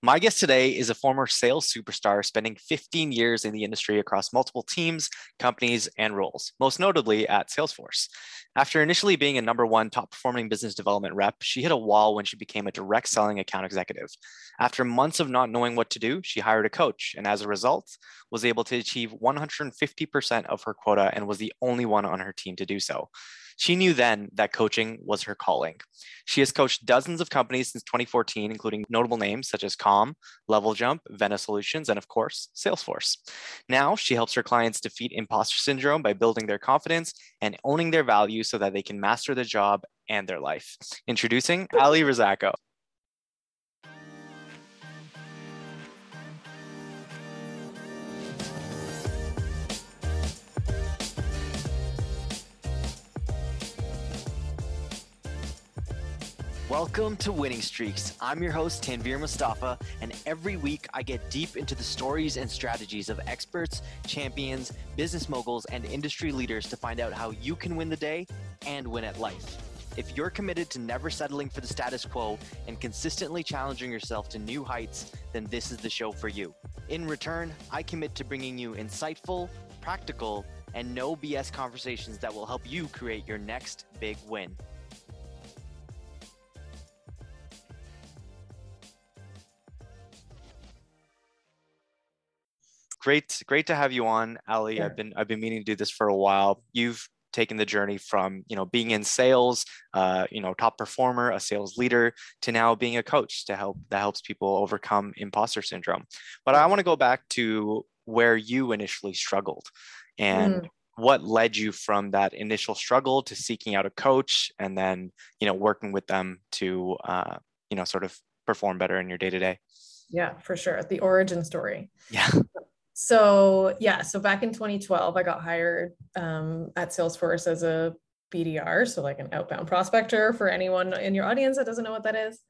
My guest today is a former sales superstar spending 15 years in the industry across multiple teams, companies, and roles, most notably at Salesforce. After initially being a number one top performing business development rep, she hit a wall when she became a direct selling account executive. After months of not knowing what to do, she hired a coach, and as a result, was able to achieve 150% of her quota and was the only one on her team to do so. She knew then that coaching was her calling. She has coached dozens of companies since 2014, including notable names such as Calm, Level Jump, Vena Solutions, and of course, Salesforce. Now she helps her clients defeat imposter syndrome by building their confidence and owning their value so that they can master the job and their life. Introducing Ali Razako. Welcome to Winning Streaks. I'm your host, Tanvir Mustafa, and every week I get deep into the stories and strategies of experts, champions, business moguls, and industry leaders to find out how you can win the day and win at life. If you're committed to never settling for the status quo and consistently challenging yourself to new heights, then this is the show for you. In return, I commit to bringing you insightful, practical, and no BS conversations that will help you create your next big win. Great great to have you on ali sure. i've been i've been meaning to do this for a while. You've taken the journey from you know being in sales uh, you know top performer a sales leader to now being a coach to help that helps people overcome imposter syndrome. But i want to go back to where you initially struggled and mm. what led you from that initial struggle to seeking out a coach and then you know working with them to uh, you know sort of perform better in your day to day yeah for sure. The origin story. Yeah so yeah, so back in 2012, I got hired um, at Salesforce as a BDR, so like an outbound prospector for anyone in your audience that doesn't know what that is.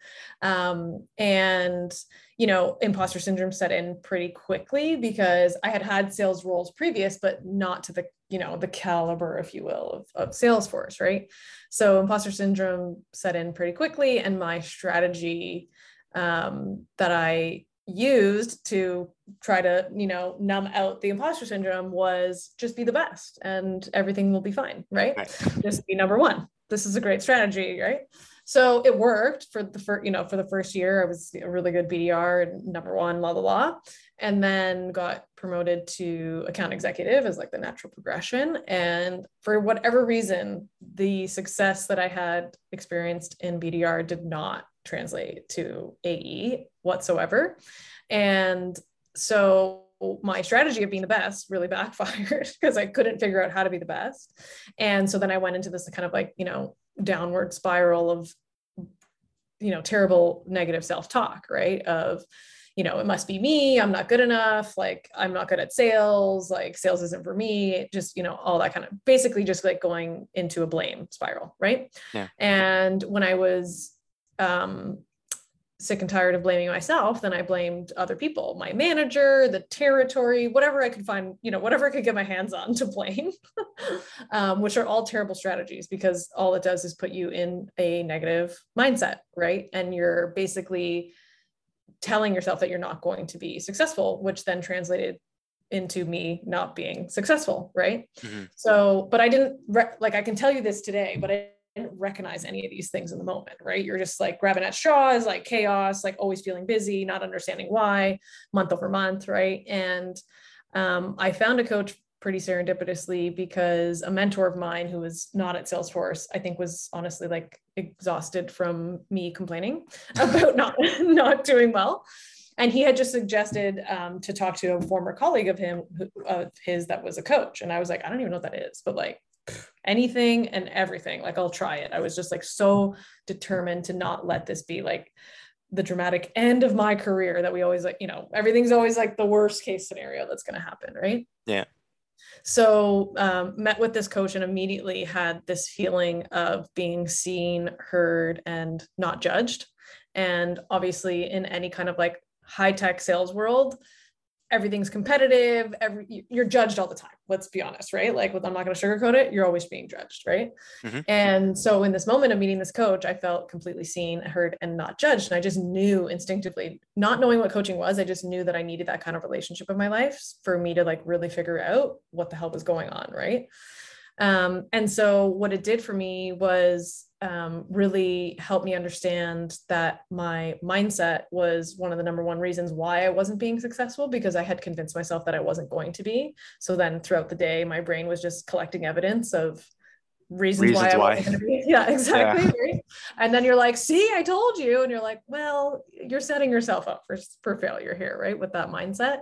Um, and you know, imposter syndrome set in pretty quickly because I had had sales roles previous, but not to the you know the caliber, if you will, of, of Salesforce, right? So imposter syndrome set in pretty quickly, and my strategy um, that I used to try to you know numb out the imposter syndrome was just be the best and everything will be fine right, right. just be number one. This is a great strategy right? So it worked for the first you know for the first year. I was a really good bdr and number one blah blah blah and then got promoted to account executive as like the natural progression. And for whatever reason the success that i had experienced in bdr did not translate to AE whatsoever. And so my strategy of being the best really backfired because I couldn't figure out how to be the best. And so then I went into this kind of like, you know, downward spiral of, you know, terrible negative self talk, right? Of, you know, it must be me. I'm not good enough. Like, I'm not good at sales. Like, sales isn't for me. Just, you know, all that kind of basically just like going into a blame spiral. Right. Yeah. And when I was um, sick and tired of blaming myself, then I blamed other people, my manager, the territory, whatever I could find, you know, whatever I could get my hands on to blame, um, which are all terrible strategies because all it does is put you in a negative mindset, right? And you're basically telling yourself that you're not going to be successful, which then translated into me not being successful, right? Mm-hmm. So, but I didn't re- like I can tell you this today, but I recognize any of these things in the moment, right? You're just like grabbing at straws, like chaos, like always feeling busy, not understanding why, month over month, right? And um, I found a coach pretty serendipitously because a mentor of mine who was not at Salesforce, I think was honestly like exhausted from me complaining about not not doing well. And he had just suggested um, to talk to a former colleague of him, of his that was a coach. And I was like, I don't even know what that is, but like, anything and everything. Like I'll try it. I was just like so determined to not let this be like the dramatic end of my career that we always like, you know, everything's always like the worst case scenario that's going to happen, right? Yeah. So um, met with this coach and immediately had this feeling of being seen, heard, and not judged. And obviously, in any kind of like high tech sales world, everything's competitive every you're judged all the time let's be honest right? Like i'm not going to sugarcoat it you're always being judged right? Mm-hmm. and so in this moment of meeting this coach i felt completely seen heard and not judged and i just knew instinctively not knowing what coaching was i just knew that i needed that kind of relationship in my life for me to like really figure out what the hell was going on right? Um, and so what it did for me was um, really helped me understand that my mindset was one of the number one reasons why I wasn't being successful because I had convinced myself that I wasn't going to be. So then throughout the day, my brain was just collecting evidence of reasons, reasons why, why. Be, yeah exactly yeah. Right? and then you're like see i told you and you're like well you're setting yourself up for, for failure here right with that mindset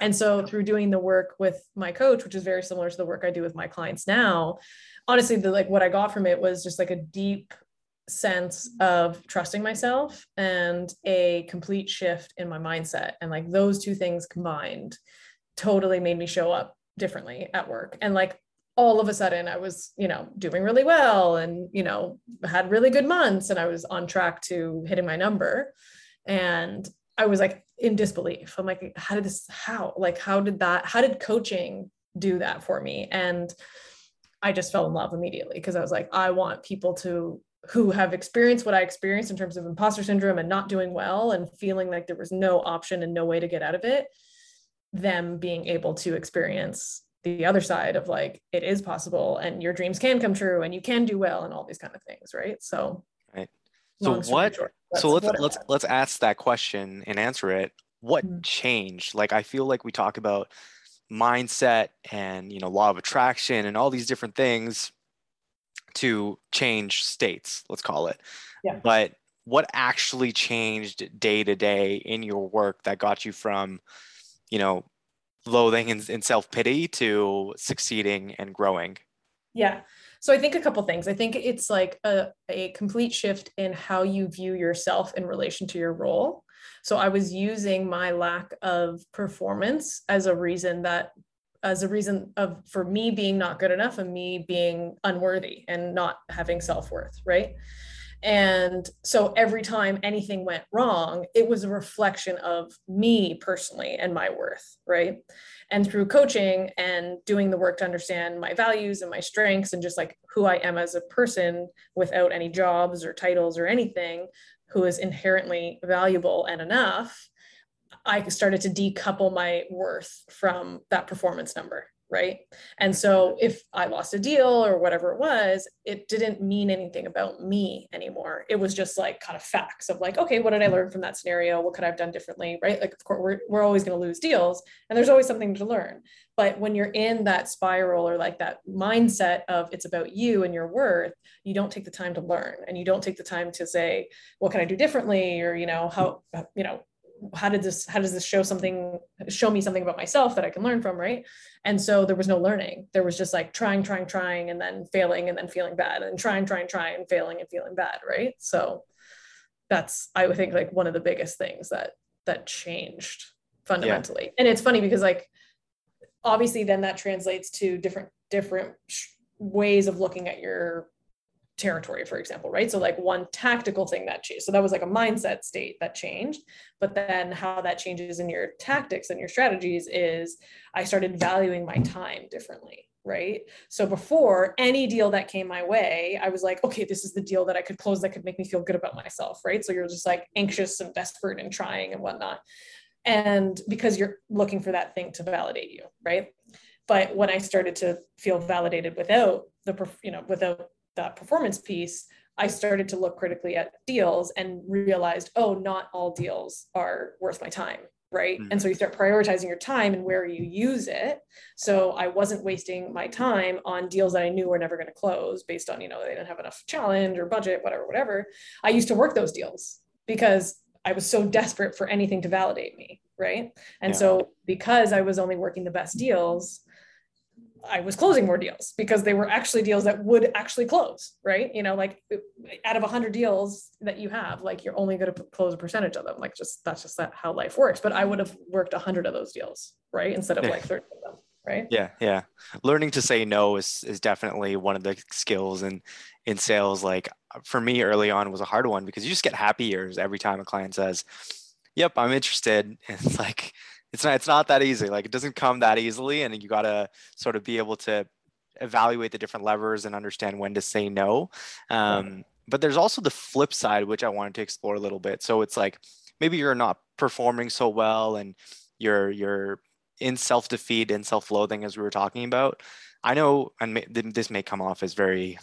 and so through doing the work with my coach which is very similar to the work i do with my clients now honestly the like what i got from it was just like a deep sense of trusting myself and a complete shift in my mindset and like those two things combined totally made me show up differently at work and like all of a sudden I was, you know, doing really well and, you know, had really good months and I was on track to hitting my number. And I was like in disbelief. I'm like, how did this, how, like, how did that, how did coaching do that for me? And I just fell in love immediately because I was like, I want people to, who have experienced what I experienced in terms of imposter syndrome and not doing well and feeling like there was no option and no way to get out of it, them being able to experience the other side of like it is possible and your dreams can come true and you can do well and all these kind of things right? So right. So what short, so let's let's let's ask that question and answer it. What mm-hmm. changed? Like i feel like we talk about mindset and you know law of attraction and all these different things to change states let's call it. Yeah. but what actually changed day to day in your work that got you from you know loathing and, and self-pity to succeeding and growing? Yeah. So i think a couple things. I think it's like a, a complete shift in how you view yourself in relation to your role so i was using my lack of performance as a reason that as a reason of for me being not good enough and me being unworthy and not having self-worth right and so every time anything went wrong, it was a reflection of me personally and my worth, right? And through coaching and doing the work to understand my values and my strengths and just like who I am as a person without any jobs or titles or anything, who is inherently valuable and enough, I started to decouple my worth from that performance number right? And mm-hmm. so if i lost a deal or whatever it was it didn't mean anything about me anymore. It was just like kind of facts of like okay what did i learn from that scenario? What could i have done differently? Right? Like of course we're, we're always going to lose deals and there's always something to learn. But when you're in that spiral or like that mindset of it's about you and your worth you don't take the time to learn and you don't take the time to say what can i do differently? or you know how you know how did this how does this show something show me something about myself that i can learn from right? And so there was no learning. There was just like trying trying trying and then failing and then feeling bad and trying trying trying and failing and feeling bad right? So that's i would think like one of the biggest things that that changed fundamentally. Yeah. and it's funny because like obviously then that translates to different different ways of looking at your territory, for example, right? So, like one tactical thing that changed. So, that was like a mindset state that changed. But then, how that changes in your tactics and your strategies is I started valuing my time differently, right? So, before any deal that came my way, I was like, okay, this is the deal that I could close that could make me feel good about myself, right? So, you're just like anxious and desperate and trying and whatnot. And because you're looking for that thing to validate you, right? But when I started to feel validated without the, you know, without that performance piece, I started to look critically at deals and realized, oh, not all deals are worth my time. Right. Mm-hmm. And so you start prioritizing your time and where you use it. So I wasn't wasting my time on deals that I knew were never going to close based on, you know, they didn't have enough challenge or budget, whatever, whatever. I used to work those deals because I was so desperate for anything to validate me. Right. And yeah. so because I was only working the best deals, I was closing more deals because they were actually deals that would actually close, right? You know, like out of 100 deals that you have, like you're only going to close a percentage of them. Like just that's just that how life works. But I would have worked 100 of those deals, right? Instead of like 30 of them, right? Yeah, yeah. Learning to say no is is definitely one of the skills in in sales. Like for me, early on was a hard one because you just get happy ears every time a client says, "Yep, I'm interested," and it's like it's not it's not that easy. Like it doesn't come that easily and you got to sort of be able to evaluate the different levers and understand when to say no. Um, but there's also the flip side which i wanted to explore a little bit. So it's like maybe you're not performing so well and you're you're in self-defeat and self-loathing as we were talking about. I know and this may come off as very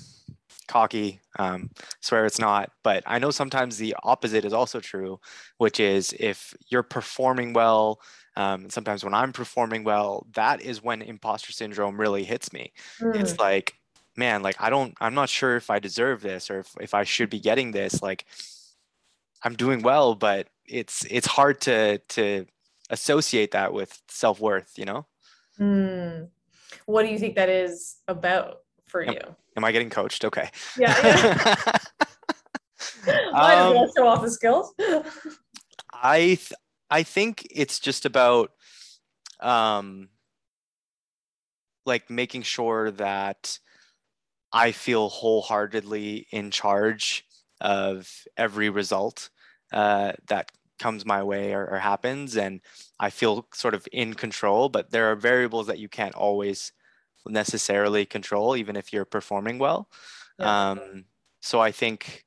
cocky um, swear it's not but i know sometimes the opposite is also true which is if you're performing well um, sometimes when i'm performing well that is when imposter syndrome really hits me mm. it's like man like i don't i'm not sure if i deserve this or if, if i should be getting this like i'm doing well but it's it's hard to to associate that with self-worth you know mm. what do you think that is about for you Am I getting coached? Okay. Yeah. yeah. Might um, well show off the skills. I th- I think it's just about um like making sure that I feel wholeheartedly in charge of every result uh, that comes my way or, or, happens, and I feel sort of in control. But there are variables that you can't always necessarily control, even if you're performing well. Yeah. Um, so I think,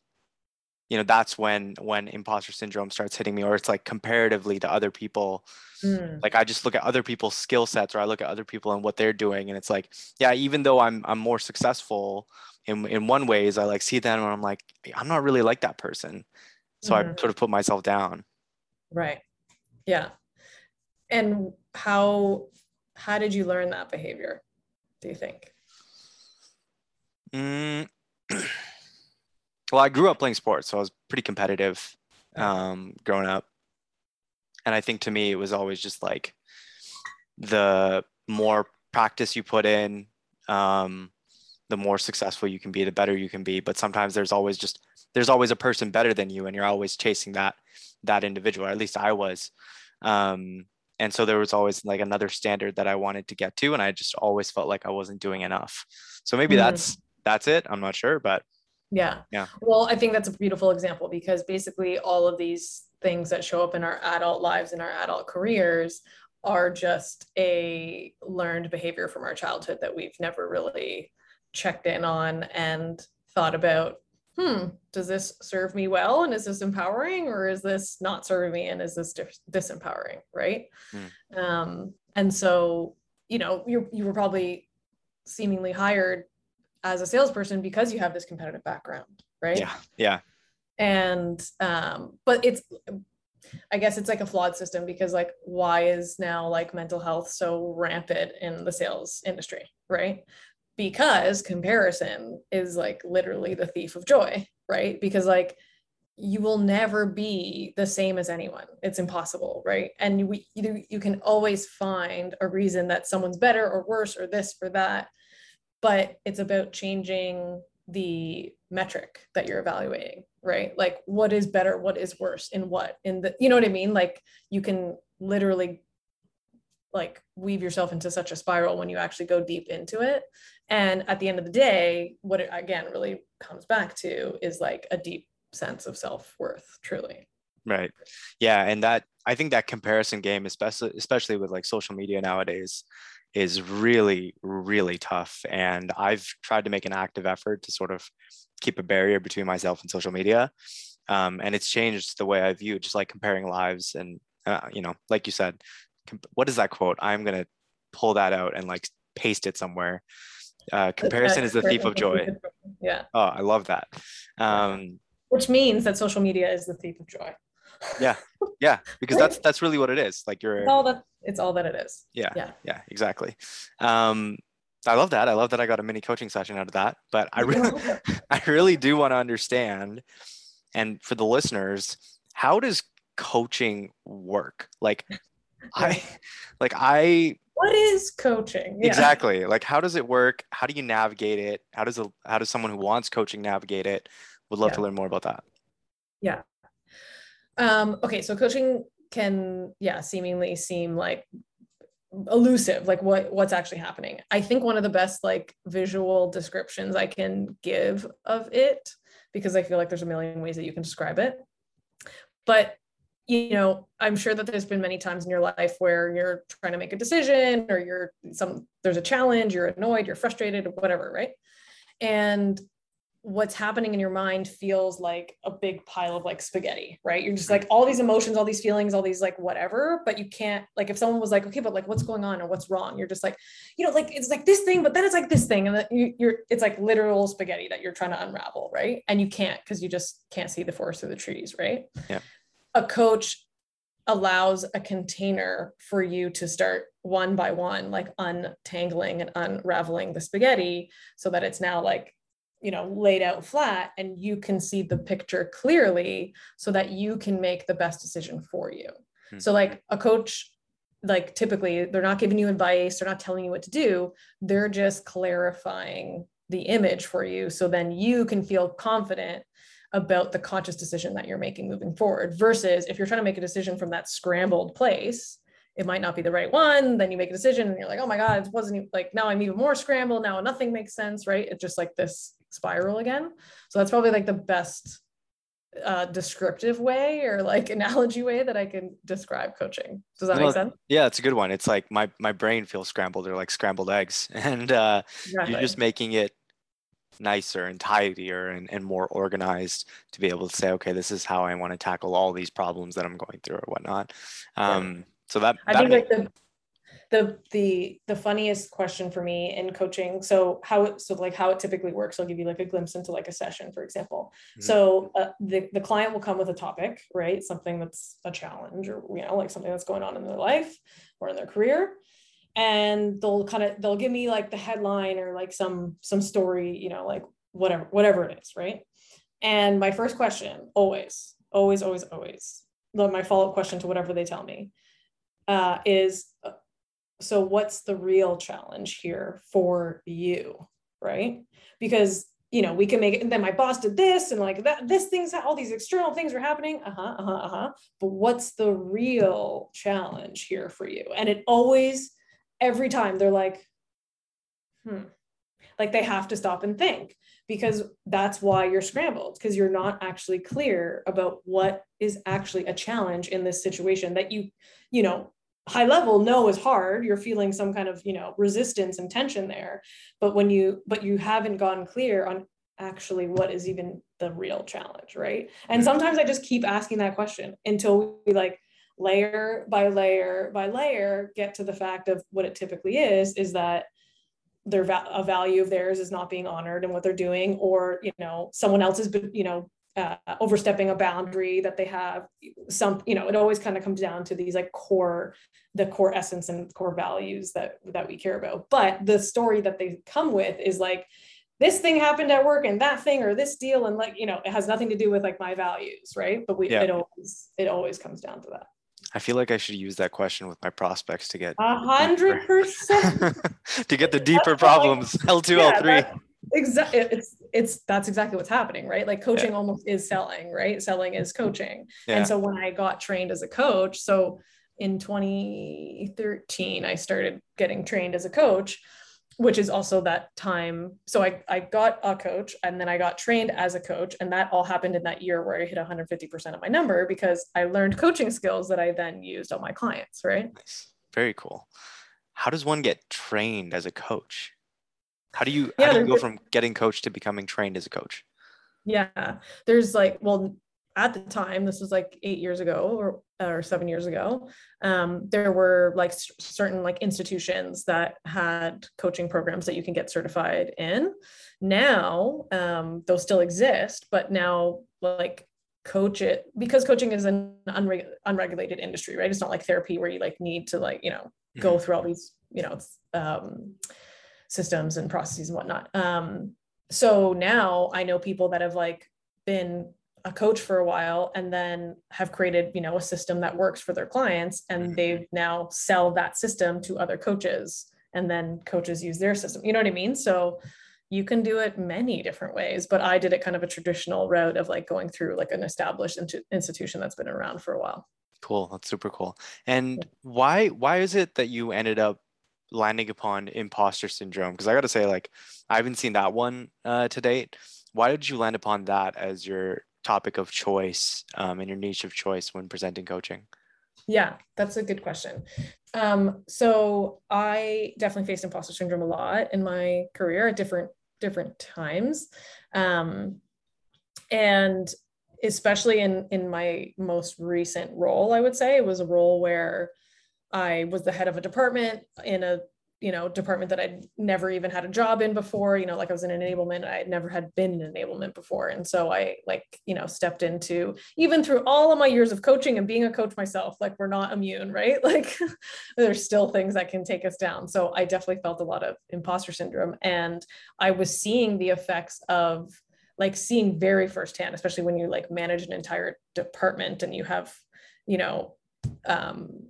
you know, that's when when imposter syndrome starts hitting me, or it's like comparatively to other people. Mm. Like I just look at other people's skill sets, or I look at other people and what they're doing, and it's like, yeah, even though I'm I'm more successful in in one ways, I like see them and I'm like, I'm not really like that person. So mm-hmm. I sort of put myself down. Right. Yeah. And how how did you learn that behavior? do you think? Mm, well, I grew up playing sports, so I was pretty competitive um, growing up. And I think to me, it was always just like the more practice you put in, um, the more successful you can be, the better you can be. But sometimes there's always just there's always a person better than you, and you're always chasing that that individual. Or at least I was. Um, and so there was always like another standard that i wanted to get to and i just always felt like i wasn't doing enough so maybe mm-hmm. that's that's it i'm not sure but yeah yeah well i think that's a beautiful example because basically all of these things that show up in our adult lives and our adult careers are just a learned behavior from our childhood that we've never really checked in on and thought about hmm, does this serve me well? And is this empowering or is this not serving me? And is this dis- disempowering? Right. Mm. Um, and so, you know, you, you were probably seemingly hired as a salesperson because you have this competitive background. Right. Yeah. Yeah. And, um, but it's, I guess it's like a flawed system because like why is now like mental health so rampant in the sales industry, right? because comparison is like literally the thief of joy, right? Because like you will never be the same as anyone. It's impossible, right? And we you, you can always find a reason that someone's better or worse or this or that, but it's about changing the metric that you're evaluating, right? Like what is better, what is worse, in what? In the you know what I mean? Like you can literally like weave yourself into such a spiral when you actually go deep into it and at the end of the day what it again really comes back to is like a deep sense of self-worth truly right yeah and that i think that comparison game especially especially with like social media nowadays is really really tough and i've tried to make an active effort to sort of keep a barrier between myself and social media um, and it's changed the way i view it just like comparing lives and uh, you know like you said what is that quote i'm going to pull that out and like paste it somewhere uh, comparison is the thief of joy. Yeah. Oh, I love that. Um, Which means that social media is the thief of joy. Yeah, yeah, because that's that's really what it is. Like you're it's all that it's all that it is. Yeah, yeah, yeah, exactly. Um, I love that. I love that I got a mini coaching session out of that. But I really, I really do want to understand, and for the listeners, how does coaching work? Like, I, like I what is coaching yeah. exactly like how does it work how do you navigate it how does a how does someone who wants coaching navigate it would love yeah. to learn more about that yeah um okay so coaching can yeah seemingly seem like elusive like what what's actually happening i think one of the best like visual descriptions i can give of it because i feel like there's a million ways that you can describe it but you know, I'm sure that there's been many times in your life where you're trying to make a decision or you're some there's a challenge, you're annoyed, you're frustrated, whatever, right? And what's happening in your mind feels like a big pile of like spaghetti, right? You're just mm-hmm. like all these emotions, all these feelings, all these like whatever, but you can't like if someone was like, okay, but like what's going on or what's wrong? You're just like, you know, like it's like this thing, but then it's like this thing, and then you, you're it's like literal spaghetti that you're trying to unravel, right? And you can't because you just can't see the forest through the trees, right? Yeah. A coach allows a container for you to start one by one like untangling and unraveling the spaghetti so that it's now like you know laid out flat and you can see the picture clearly so that you can make the best decision for you mm-hmm. so like a coach like typically they're not giving you advice they're not telling you what to do they're just clarifying the image for you so then you can feel confident about the conscious decision that you're making moving forward versus if you're trying to make a decision from that scrambled place it might not be the right one then you make a decision and you're like oh my god it wasn't like now i'm even more scrambled now nothing makes sense right it's just like this spiral again. So that's probably like the best uh, descriptive way or like analogy way that I can describe coaching. Does that make sense? Yeah, it's a good one. It's like my my brain feels scrambled or like scrambled eggs, and uh, exactly. you're just making it nicer and tidier and, and more organized to be able to say, okay, this is how I want to tackle all these problems that I'm going through or whatnot. Um, yeah. So that, I think like the the the the funniest question for me in coaching so how it so like how it typically works i'll give you like a glimpse into like a session for example. Mm-hmm. so uh, the, the client will come with a topic right? Something that's a challenge or you know like something that's going on in their life or in their career. And they'll kind of they'll give me like the headline or like some some story you know like whatever whatever it is right? And my first question always always always always my follow-up question to whatever they tell me uh, is so what's the real challenge here for you right? Because you know we can make it and then my boss did this and like that this thing's all these external things are happening. Uh-huh uh-huh uh-huh. But what's the real challenge here for you? And it always every time they're like hmm. Like they have to stop and think because that's why you're scrambled because you're not actually clear about what is actually a challenge in this situation that you you know high level no is hard. You're feeling some kind of you know resistance and tension there. But when you but you haven't gone clear on actually what is even the real challenge right? And sometimes i just keep asking that question until we like layer by layer by layer get to the fact of what it typically is is that their va- a value of theirs is not being honored and what they're doing or you know someone else has been you know uh, overstepping a boundary that they have some you know it always kind of comes down to these like core the core essence and core values that that we care about but the story that they come with is like this thing happened at work and that thing or this deal and like you know it has nothing to do with like my values right but we yeah. it always it always comes down to that I feel like I should use that question with my prospects to get a hundred percent to get the deeper problems. L two, L three exactly it's it's that's exactly what's happening right? Like coaching yeah. almost is selling right? Selling is coaching. Yeah. and so when i got trained as a coach so in 2013 i started getting trained as a coach which is also that time so I, I got a coach and then i got trained as a coach. And that all happened in that year where i hit 150% of my number because i learned coaching skills that i then used on my clients right? Nice. very cool. How does one get trained as a coach how do you yeah, how do you go from getting coached to becoming trained as a coach? Yeah, there's like well at the time this was like eight years ago or, or seven years ago um, there were like certain like institutions that had coaching programs that you can get certified in now um, those still exist but now like coach it because coaching is an unreg- unregulated industry right it's not like therapy where you like need to like you know go mm-hmm. through all these you know um, systems and processes and whatnot. Um, so now I know people that have like been a coach for a while and then have created you know a system that works for their clients and mm-hmm. they now sell that system to other coaches and then coaches use their system. You know what i mean? So you can do it many different ways but i did it kind of a traditional route of like going through like an established institution that's been around for a while. Cool. That's super cool. And why why is it that you ended up landing upon imposter syndrome because i gotta say like i haven't seen that one uh, to date why did you land upon that as your topic of choice um, and your niche of choice when presenting coaching? Yeah, that's a good question. Um, so I definitely faced imposter syndrome a lot in my career at different different times, um, and especially in in my most recent role, I would say it was a role where I was the head of a department in a you know department that I'd never even had a job in before you know like I was in enablement I never had been in enablement before. And so I like you know stepped into even through all of my years of coaching and being a coach myself like we're not immune right? Like there's still things that can take us down. So I definitely felt a lot of imposter syndrome and I was seeing the effects of like seeing very firsthand especially when you like manage an entire department and you have you know um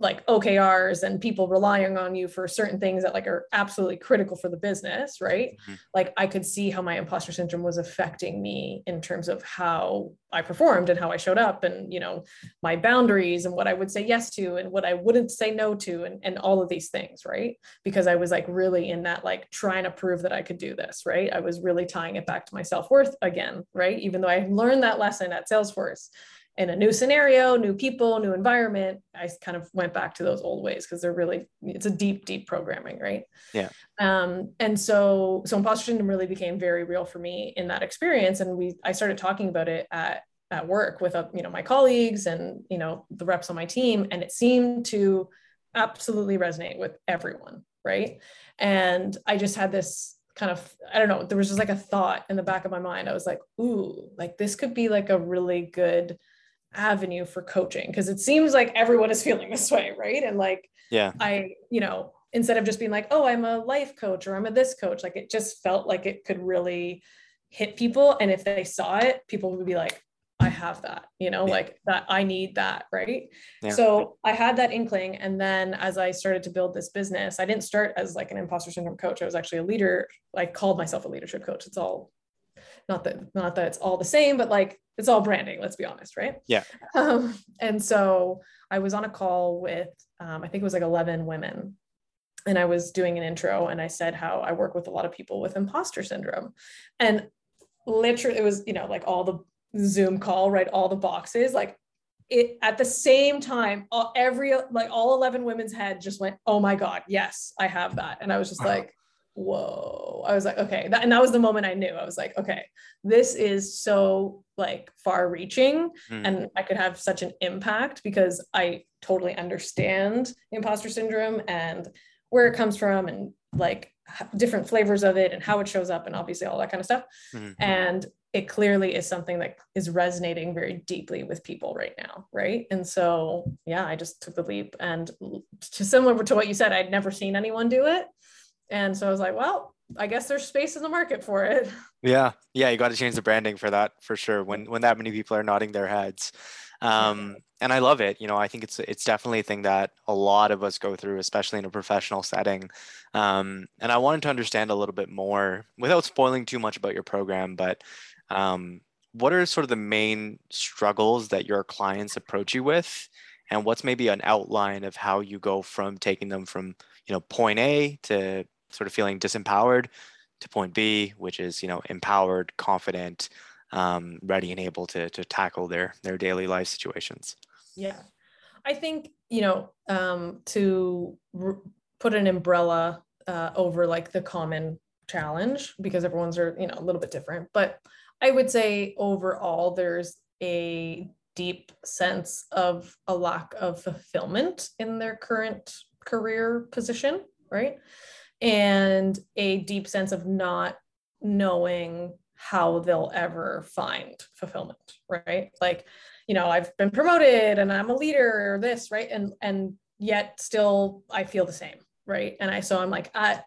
like OKRs and people relying on you for certain things that like are absolutely critical for the business, right? Mm-hmm. Like I could see how my imposter syndrome was affecting me in terms of how I performed and how I showed up and you know my boundaries and what I would say yes to and what I wouldn't say no to and, and all of these things, right? Because I was like really in that like trying to prove that I could do this, right? I was really tying it back to my self-worth again, right? Even though I learned that lesson at Salesforce in a new scenario, new people, new environment, I kind of went back to those old ways because they're really it's a deep, deep programming, right? Yeah. Um, and so so imposter syndrome really became very real for me in that experience, and we I started talking about it at at work with uh, you know my colleagues and you know the reps on my team, and it seemed to absolutely resonate with everyone, right? And I just had this kind of I don't know, there was just like a thought in the back of my mind. I was like, ooh, like this could be like a really good avenue for coaching because it seems like everyone is feeling this way right and like yeah i you know instead of just being like oh i'm a life coach or i'm a this coach like it just felt like it could really hit people and if they saw it people would be like i have that you know yeah. like that i need that right yeah. so i had that inkling and then as i started to build this business i didn't start as like an imposter syndrome coach i was actually a leader i called myself a leadership coach it's all not that not that it's all the same but like it's all branding let's be honest right? Yeah. Um, and so i was on a call with um, i think it was like 11 women. And i was doing an intro and i said how i work with a lot of people with imposter syndrome. And literally it was you know like all the zoom call right? All the boxes like it at the same time all, every like all 11 women's head just went oh my god yes i have that. And i was just like whoa. I was like okay. That, and that was the moment i knew. I was like okay this is so like far reaching mm. and i could have such an impact because i totally understand imposter syndrome and where it comes from and like different flavors of it and how it shows up and obviously all that kind of stuff. Mm-hmm. and it clearly is something that is resonating very deeply with people right now right? And so yeah i just took the leap and to similar to what you said i'd never seen anyone do it and so I was like, well, I guess there's space in the market for it. Yeah. Yeah. You got to change the branding for that for sure. When, when that many people are nodding their heads. Um, and I love it. You know, I think it's, it's definitely a thing that a lot of us go through, especially in a professional setting. Um, and I wanted to understand a little bit more without spoiling too much about your program, but, um, what are sort of the main struggles that your clients approach you with and what's maybe an outline of how you go from taking them from you know point a to sort of feeling disempowered to point b which is you know empowered confident um, ready and able to, to tackle their their daily life situations yeah i think you know um, to r- put an umbrella uh, over like the common challenge because everyone's are you know a little bit different but i would say overall there's a deep sense of a lack of fulfillment in their current career position, right? And a deep sense of not knowing how they'll ever find fulfillment, right? Like, you know, I've been promoted and I'm a leader or this, right? And and yet still I feel the same, right? And I so I'm like at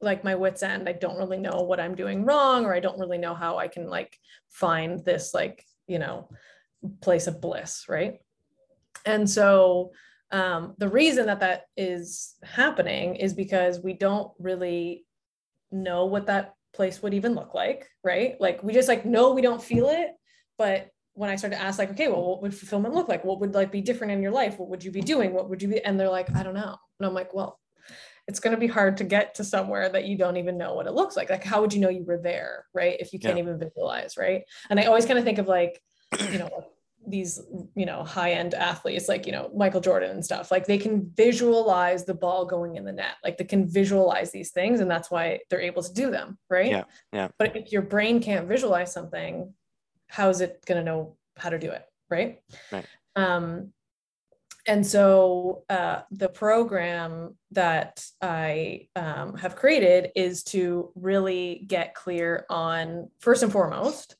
like my wits end. I don't really know what I'm doing wrong or I don't really know how I can like find this like, you know, place of bliss, right? And so um, the reason that that is happening is because we don't really know what that place would even look like, right? Like we just like know we don't feel it, but when I started to ask like, okay, well, what would fulfillment look like? What would like be different in your life? What would you be doing? What would you be? And they're like, I don't know. And I'm like, well, it's going to be hard to get to somewhere that you don't even know what it looks like like how would you know you were there right if you can't yeah. even visualize right and i always kind of think of like you know these you know high end athletes like you know Michael Jordan and stuff like they can visualize the ball going in the net like they can visualize these things and that's why they're able to do them right? Yeah yeah. But if your brain can't visualize something how is it going to know how to do it right? Right. Um and so uh, the program that I um, have created is to really get clear on first and foremost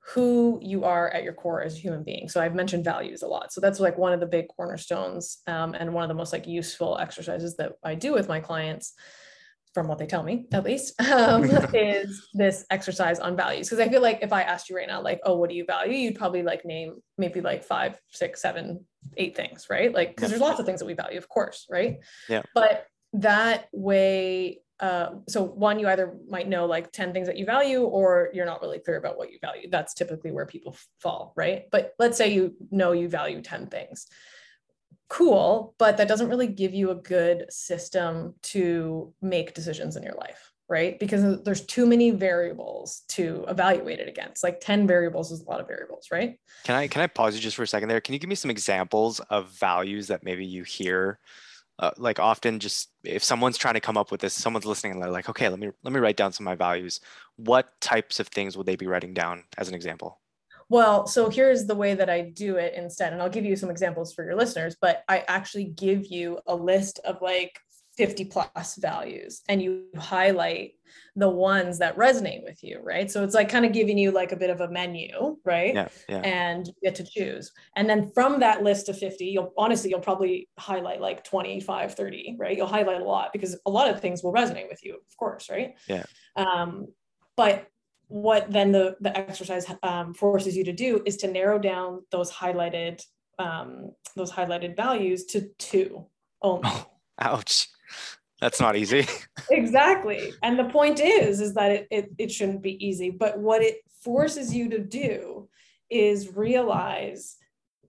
who you are at your core as a human being. So I've mentioned values a lot. So that's like one of the big cornerstones um, and one of the most like useful exercises that I do with my clients from what they tell me at least um, is this exercise on values. Because i feel like if i asked you right now like oh what do you value? you'd probably like name maybe like five six seven eight things right? Like because there's lots of things that we value of course right? Yeah. But that way uh, so one you either might know like 10 things that you value or you're not really clear about what you value. That's typically where people fall right? But let's say you know you value 10 things. Cool but that doesn't really give you a good system to make decisions in your life right? Because there's too many variables to evaluate it against. Like 10 variables is a lot of variables right? Can i can i pause you just for a second there? Can you give me some examples of values that maybe you hear uh, like often just if someone's trying to come up with this someone's listening and they're like okay let me let me write down some of my values. What types of things would they be writing down as an example? Well so here's the way that i do it instead and i'll give you some examples for your listeners but i actually give you a list of like 50 plus values and you highlight the ones that resonate with you, right? So it's like kind of giving you like a bit of a menu, right? Yeah, yeah. And you get to choose. And then from that list of 50, you'll honestly, you'll probably highlight like 25, 30, right? You'll highlight a lot because a lot of things will resonate with you, of course, right? Yeah. Um, but what then the, the exercise um, forces you to do is to narrow down those highlighted um, those highlighted values to two only. Oh, ouch. That's not easy. exactly. And the point is, is that it, it, it shouldn't be easy. But what it forces you to do is realize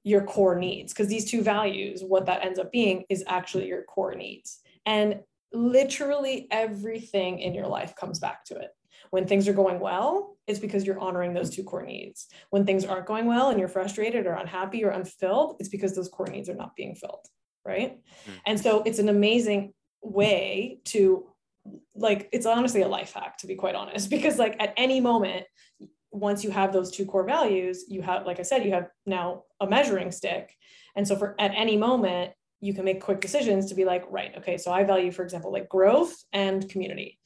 your core needs because these two values, what that ends up being is actually your core needs. And literally everything in your life comes back to it. When things are going well, it's because you're honoring those two core needs. When things aren't going well and you're frustrated or unhappy or unfilled, it's because those core needs are not being filled. Right. Mm. And so it's an amazing way to like it's honestly a life hack to be quite honest because like at any moment once you have those two core values you have like i said you have now a measuring stick. And so for at any moment you can make quick decisions to be like right okay so i value for example like growth and community.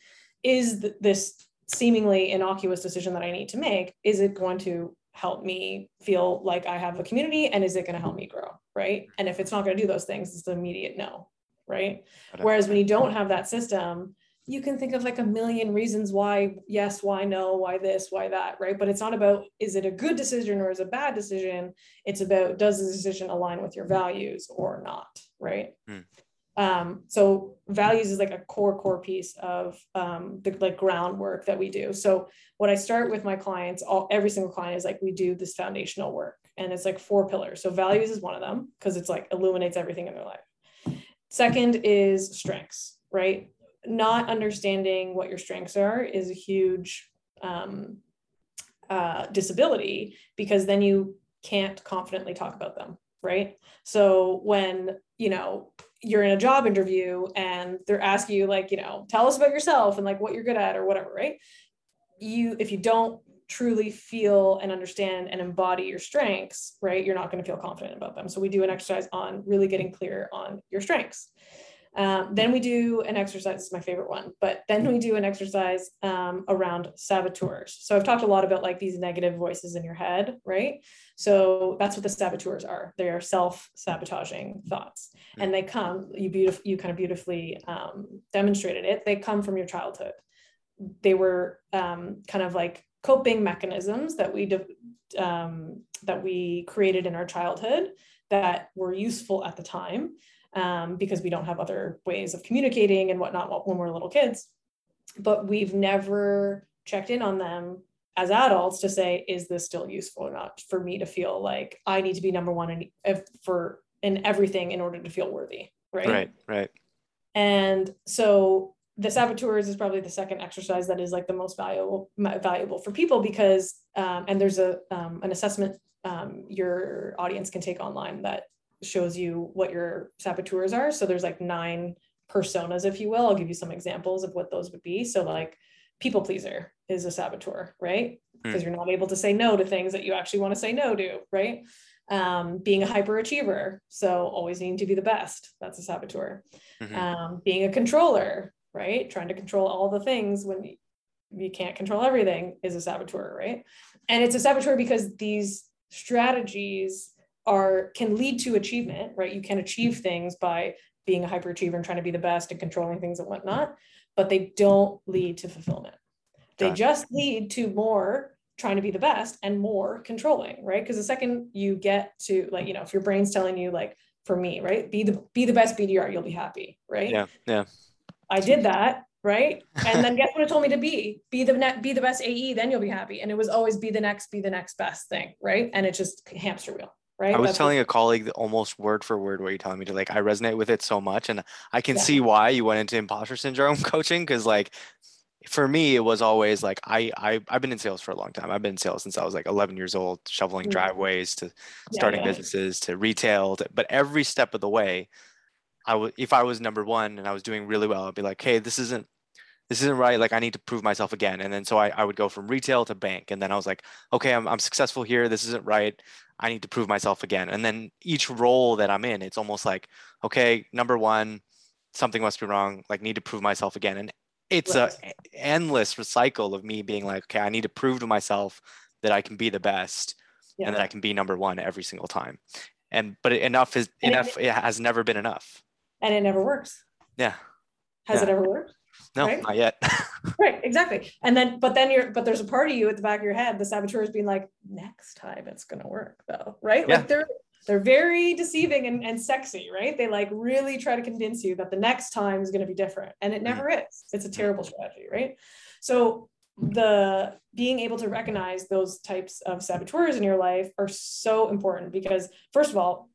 Is th- this seemingly innocuous decision that i need to make is it going to help me feel like i have a community and is it going to help me grow? Right? And if it's not going to do those things it's an immediate no right? Whereas when you don't have that system, you can think of like a million reasons why yes, why no, why this, why that, right? But it's not about is it a good decision or is it a bad decision? It's about does the decision align with your values or not, right? Hmm. Um, so values is like a core core piece of um, the like groundwork that we do. So what I start with my clients, all every single client is like we do this foundational work, and it's like four pillars. So values is one of them because it's like illuminates everything in their life. Second is strengths, right? Not understanding what your strengths are is a huge um, uh, disability because then you can't confidently talk about them, right? So when, you know, you're in a job interview and they're asking you, like, you know, tell us about yourself and like what you're good at or whatever, right? You, if you don't truly feel and understand and embody your strengths, right, you're not going to feel confident about them. So we do an exercise on really getting clear on your strengths. Um, then we do an exercise, this is my favorite one, but then we do an exercise um, around saboteurs. So I've talked a lot about like these negative voices in your head, right? So that's what the saboteurs are. They are self-sabotaging thoughts. And they come, you beautiful, you kind of beautifully um, demonstrated it. They come from your childhood. They were um, kind of like coping mechanisms that we um, that we created in our childhood that were useful at the time um, because we don't have other ways of communicating and whatnot when we're little kids. But we've never checked in on them as adults to say, is this still useful or not for me to feel like I need to be number one in, if, for in everything in order to feel worthy, right? Right, right. And so the saboteurs is probably the second exercise that is like the most valuable valuable for people because um, and there's a um, an assessment um, your audience can take online that shows you what your saboteurs are. So there's like nine personas, if you will. I'll give you some examples of what those would be. So like people pleaser is a saboteur, right? Because mm. you're not able to say no to things that you actually want to say no to, right? Um, being a hyperachiever, so always needing to be the best, that's a saboteur. Mm-hmm. Um, being a controller, right? Trying to control all the things when you can't control everything is a saboteur, right? And it's a saboteur because these strategies are can lead to achievement, right? You can achieve things by being a hyperachiever and trying to be the best and controlling things and whatnot, but they don't lead to fulfillment. They just lead to more trying to be the best and more controlling, right? Because the second you get to like, you know, if your brain's telling you like, for me, right, be the be the best BDR, you'll be happy, right? Yeah, yeah. I did that, right? And then guess what it told me to be? Be the net, be the best AE, then you'll be happy. And it was always be the next, be the next best thing, right? And it's just hamster wheel right? I was That's telling what... a colleague almost word for word what you're telling me to like I resonate with it so much and I can yeah. see why you went into imposter syndrome coaching because like for me it was always like I, I I've been in sales for a long time. I've been in sales since I was like 11 years old, shoveling mm-hmm. driveways to starting yeah, yeah. businesses to retail to, but every step of the way I would if I was number 1 and I was doing really well I'd be like, "Hey, this isn't this isn't right. Like I need to prove myself again. And then so I, I would go from retail to bank. And then I was like, okay, I'm, I'm successful here. This isn't right. I need to prove myself again. And then each role that I'm in, it's almost like, okay, number one, something must be wrong. Like need to prove myself again. And it's right. a endless cycle of me being like, okay, I need to prove to myself that I can be the best yeah. and that I can be number one every single time. And but enough is and enough. It, it, has never been enough. And it never works. Yeah. Has yeah. it ever worked? No, right? not yet. right, exactly. And then, but then you're, but there's a part of you at the back of your head, the saboteur is being like, next time it's gonna work though, right? Yeah. Like they're they're very deceiving and, and sexy, right? They like really try to convince you that the next time is gonna be different. And it never mm. is. It's a terrible strategy, right? So the being able to recognize those types of saboteurs in your life are so important because first of all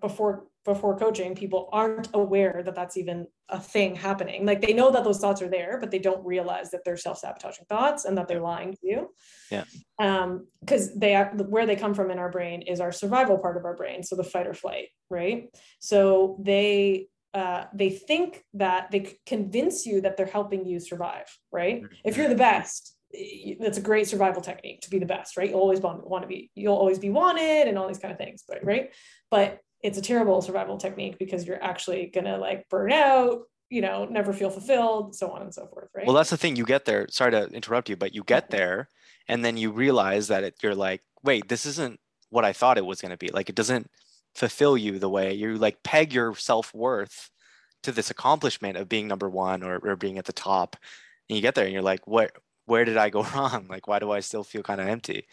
before before coaching people aren't aware that that's even a thing happening. Like they know that those thoughts are there but they don't realize that they're self-sabotaging thoughts and that they're lying to you. Yeah. Um because they are where they come from in our brain is our survival part of our brain so the fight or flight right? So they uh, they think that they convince you that they're helping you survive right? Mm-hmm. if you're the best that's a great survival technique to be the best right? You'll always want, want to be you'll always be wanted and all these kind of things but right? But it's a terrible survival technique because you're actually gonna like burn out you know never feel fulfilled so on and so forth right? Well that's the thing you get there sorry to interrupt you but you get mm-hmm. there and then you realize that it, you're like wait this isn't what i thought it was going to be. Like it doesn't fulfill you the way you like peg your self-worth to this accomplishment of being number one or, or being at the top and you get there and you're like what where did i go wrong? Like why do i still feel kind of empty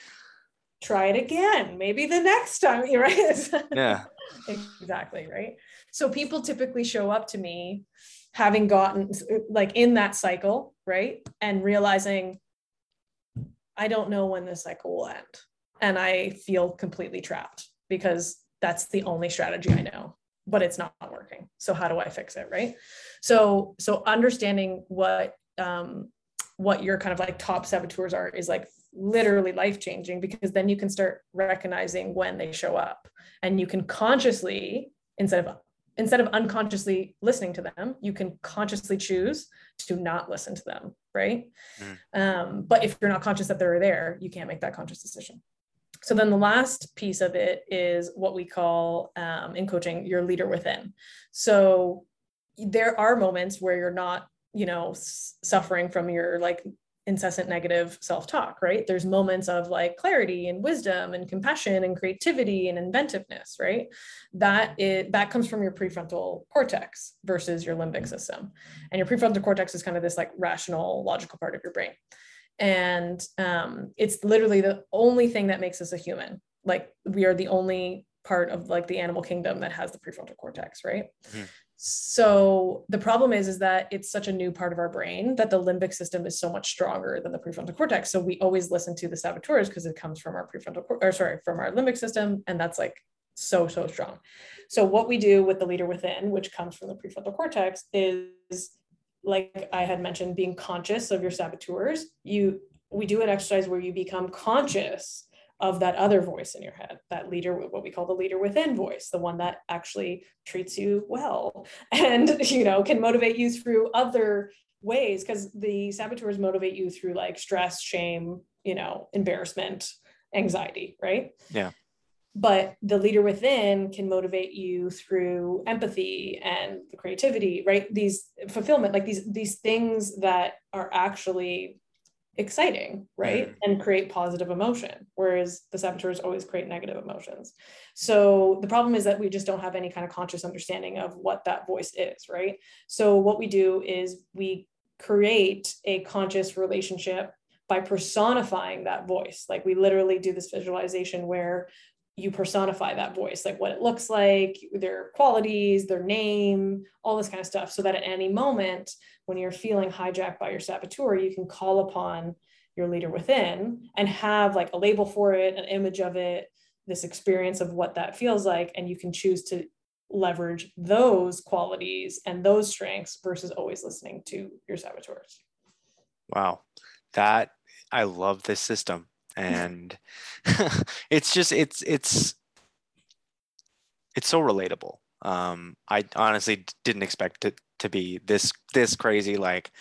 try it again. Maybe the next time you're right? Yeah. Exactly right? So people typically show up to me having gotten like in that cycle right? And realizing i don't know when this cycle will end. And i feel completely trapped because that's the only strategy i know but it's not working. So how do i fix it right? So so understanding what um what your kind of like top saboteurs are is like literally life changing because then you can start recognizing when they show up. And you can consciously instead of instead of unconsciously listening to them you can consciously choose to not listen to them right? Mm. um, but if you're not conscious that they're there you can't make that conscious decision. So then the last piece of it is what we call um, in coaching your leader within. So there are moments where you're not you know suffering from your like incessant negative self-talk right? There's moments of like clarity and wisdom and compassion and creativity and inventiveness right? That it that comes from your prefrontal cortex versus your limbic system. And your prefrontal cortex is kind of this like rational logical part of your brain. And um, it's literally the only thing that makes us a human. Like we are the only part of like the animal kingdom that has the prefrontal cortex right? Mm-hmm. So the problem is, is that it's such a new part of our brain that the limbic system is so much stronger than the prefrontal cortex. So we always listen to the saboteurs because it comes from our prefrontal, or sorry, from our limbic system, and that's like so so strong so what we do with the leader within which comes from the prefrontal cortex is like i had mentioned being conscious of your saboteurs you we do an exercise where you become conscious of that other voice in your head, that leader, what we call the leader within voice, the one that actually treats you well and, you know, can motivate you through other ways because the saboteurs motivate you through like stress, shame, you know, embarrassment, anxiety, right? Yeah. But the leader within can motivate you through empathy and the creativity, right? These fulfillment, like these these things that are actually exciting, right? Mm. And create positive emotion, whereas the saboteurs always create negative emotions. So the problem is that we just don't have any kind of conscious understanding of what that voice is, right? So what we do is we create a conscious relationship by personifying that voice. Like we literally do this visualization where you personify that voice, like what it looks like, their qualities, their name, all this kind of stuff, so that at any moment when you're feeling hijacked by your saboteur, you can call upon your leader within and have like a label for it, an image of it, this experience of what that feels like. And you can choose to leverage those qualities and those strengths versus always listening to your saboteurs. Wow. That I love this system. And it's just it's it's it's so relatable. Um, I honestly didn't expect it to be this this crazy like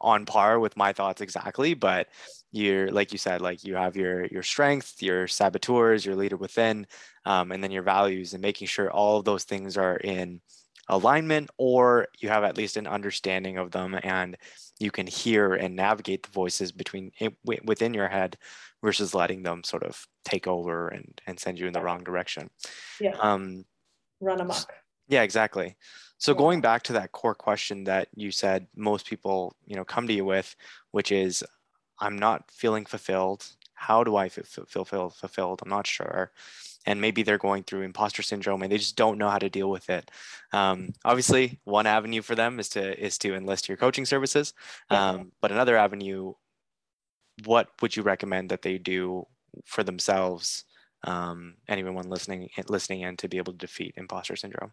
on par with my thoughts exactly but you're like you said like you have your your strength your saboteurs your leader within um, and then your values and making sure all of those things are in alignment or you have at least an understanding of them and you can hear and navigate the voices between within your head versus letting them sort of take over and and send you in the wrong direction. Yeah. Um run amok. Yeah exactly so going back to that core question that you said most people, you know, come to you with, which is, I'm not feeling fulfilled. How do I feel feel fulfilled? I'm not sure. And maybe they're going through imposter syndrome and they just don't know how to deal with it. Um, obviously, one avenue for them is to is to enlist your coaching services. Um, but another avenue, what would you recommend that they do for themselves? Um, anyone listening listening in to be able to defeat imposter syndrome.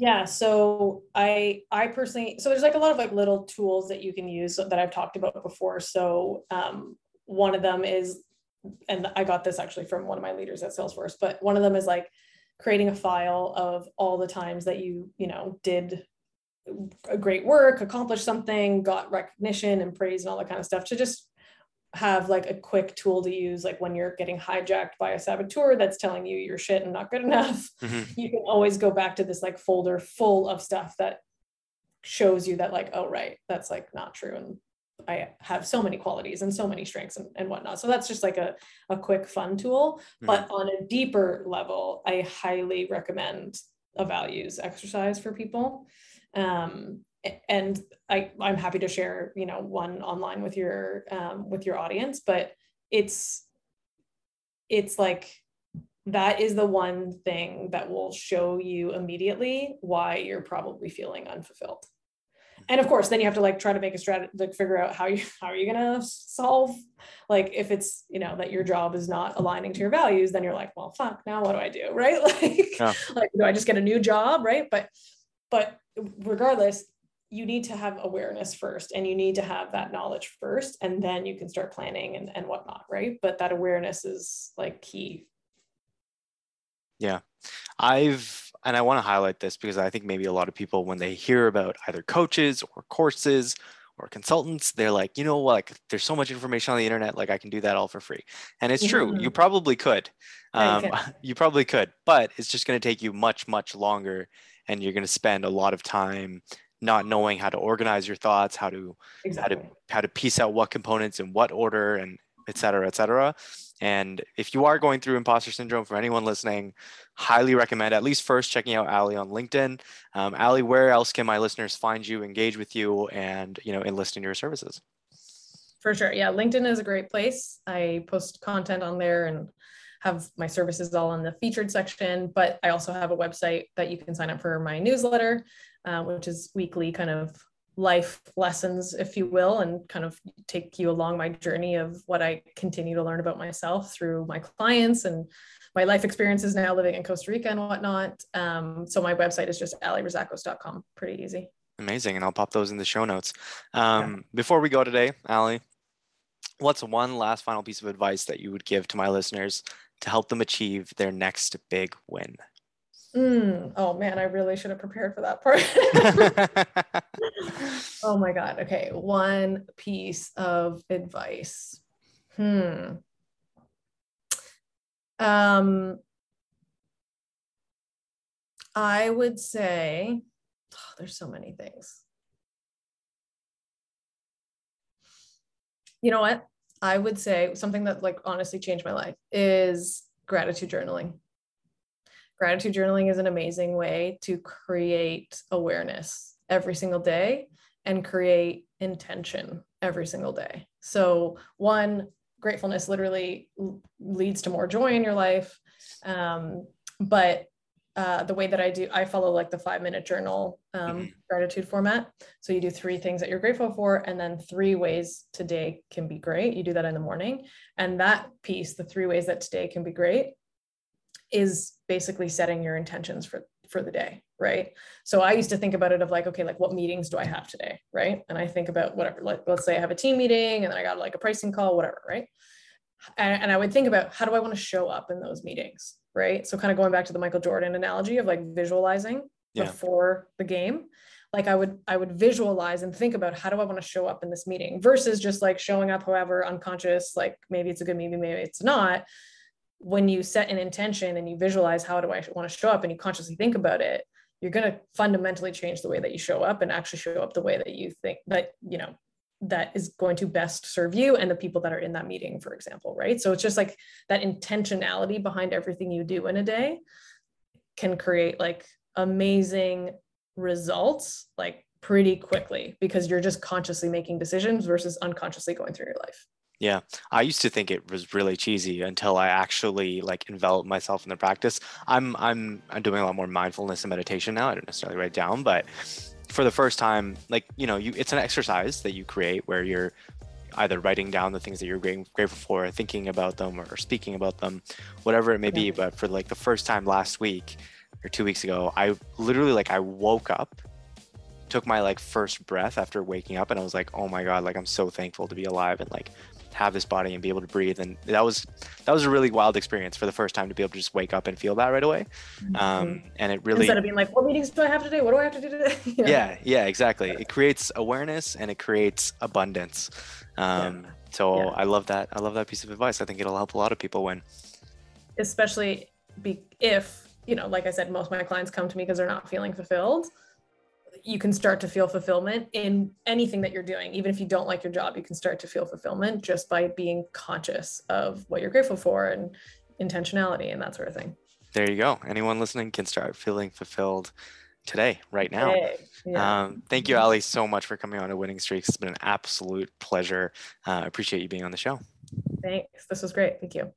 Yeah, so I I personally so there's like a lot of like little tools that you can use that I've talked about before. So um, one of them is, and I got this actually from one of my leaders at Salesforce, but one of them is like creating a file of all the times that you you know did a great work, accomplished something, got recognition and praise and all that kind of stuff to just have like a quick tool to use like when you're getting hijacked by a saboteur that's telling you you're shit and not good enough mm-hmm. you can always go back to this like folder full of stuff that shows you that like oh right that's like not true and i have so many qualities and so many strengths and, and whatnot so that's just like a, a quick fun tool mm-hmm. but on a deeper level i highly recommend a values exercise for people um, and I, I'm happy to share, you know, one online with your um, with your audience, but it's it's like that is the one thing that will show you immediately why you're probably feeling unfulfilled. And of course, then you have to like try to make a strategy, like figure out how you how are you gonna solve, like if it's you know that your job is not aligning to your values, then you're like, well, fuck, now what do I do, right? Like, yeah. like do I just get a new job, right? But but regardless, you need to have awareness first and you need to have that knowledge first and then you can start planning and, and whatnot right? But that awareness is like key. Yeah. I've and i want to highlight this because i think maybe a lot of people when they hear about either coaches or courses or consultants they're like you know like there's so much information on the internet like i can do that all for free. And it's true. Mm-hmm. you probably could. Um, you probably could but it's just going to take you much much longer and you're going to spend a lot of time not knowing how to organize your thoughts, how to exactly. how to how to piece out what components in what order, and et cetera, et cetera. And if you are going through imposter syndrome, for anyone listening, highly recommend at least first checking out Ali on LinkedIn. Um, Ali, where else can my listeners find you, engage with you, and you know enlist in your services? For sure, yeah, LinkedIn is a great place. I post content on there and have my services all in the featured section, but I also have a website that you can sign up for my newsletter uh, which is weekly kind of life lessons, if you will, and kind of take you along my journey of what I continue to learn about myself through my clients and my life experiences now living in Costa Rica and whatnot. Um, so my website is just alirozakos.com. Pretty easy. Amazing. And I'll pop those in the show notes. Um, yeah. Before we go today, Ali, what's one last final piece of advice that you would give to my listeners to help them achieve their next big win? Mm, oh man, I really should have prepared for that part. oh my God. Okay. One piece of advice. Hmm. Um, I would say, oh, there's so many things. You know what? I would say something that like honestly changed my life is gratitude journaling gratitude journaling is an amazing way to create awareness every single day and create intention every single day. So, one, gratefulness literally leads to more joy in your life. Um, but uh, the way that I do, I follow like the five minute journal um, mm-hmm. gratitude format. So you do three things that you're grateful for, and then three ways today can be great. You do that in the morning. And that piece, the three ways that today can be great, is basically setting your intentions for for the day right? So i used to think about it of like okay like what meetings do i have today right? And i think about whatever like let's say i have a team meeting and then i got like a pricing call whatever right? And, and i would think about how do i want to show up in those meetings right? So kind of going back to the michael jordan analogy of like visualizing yeah. before the game like i would i would visualize and think about how do i want to show up in this meeting versus just like showing up however unconscious like maybe it's a good meeting maybe it's not when you set an intention and you visualize how do I want to show up and you consciously think about it, you're going to fundamentally change the way that you show up and actually show up the way that you think that, you know, that is going to best serve you and the people that are in that meeting, for example, right? So it's just like that intentionality behind everything you do in a day can create like amazing results like pretty quickly because you're just consciously making decisions versus unconsciously going through your life. Yeah, I used to think it was really cheesy until I actually like enveloped myself in the practice. I'm I'm I'm doing a lot more mindfulness and meditation now. I don't necessarily write down, but for the first time, like you know, you it's an exercise that you create where you're either writing down the things that you're grateful for, or thinking about them, or speaking about them, whatever it may be. But for like the first time last week or two weeks ago, I literally like I woke up took my like first breath after waking up and I was like, oh my God, like I'm so thankful to be alive and like have this body and be able to breathe and that was that was a really wild experience for the first time to be able to just wake up and feel that right away mm-hmm. um, and it really instead of being like what meetings do i have today what do i have to do today you know? yeah yeah exactly it creates awareness and it creates abundance um, yeah. so yeah. i love that i love that piece of advice i think it'll help a lot of people when, especially be, if you know like i said most of my clients come to me because they're not feeling fulfilled you can start to feel fulfillment in anything that you're doing. Even if you don't like your job, you can start to feel fulfillment just by being conscious of what you're grateful for and intentionality and that sort of thing. There you go. Anyone listening can start feeling fulfilled today, right now. Yeah. Um, thank you, Ali, so much for coming on to Winning Streaks. It's been an absolute pleasure. Uh, I appreciate you being on the show. Thanks. This was great. Thank you.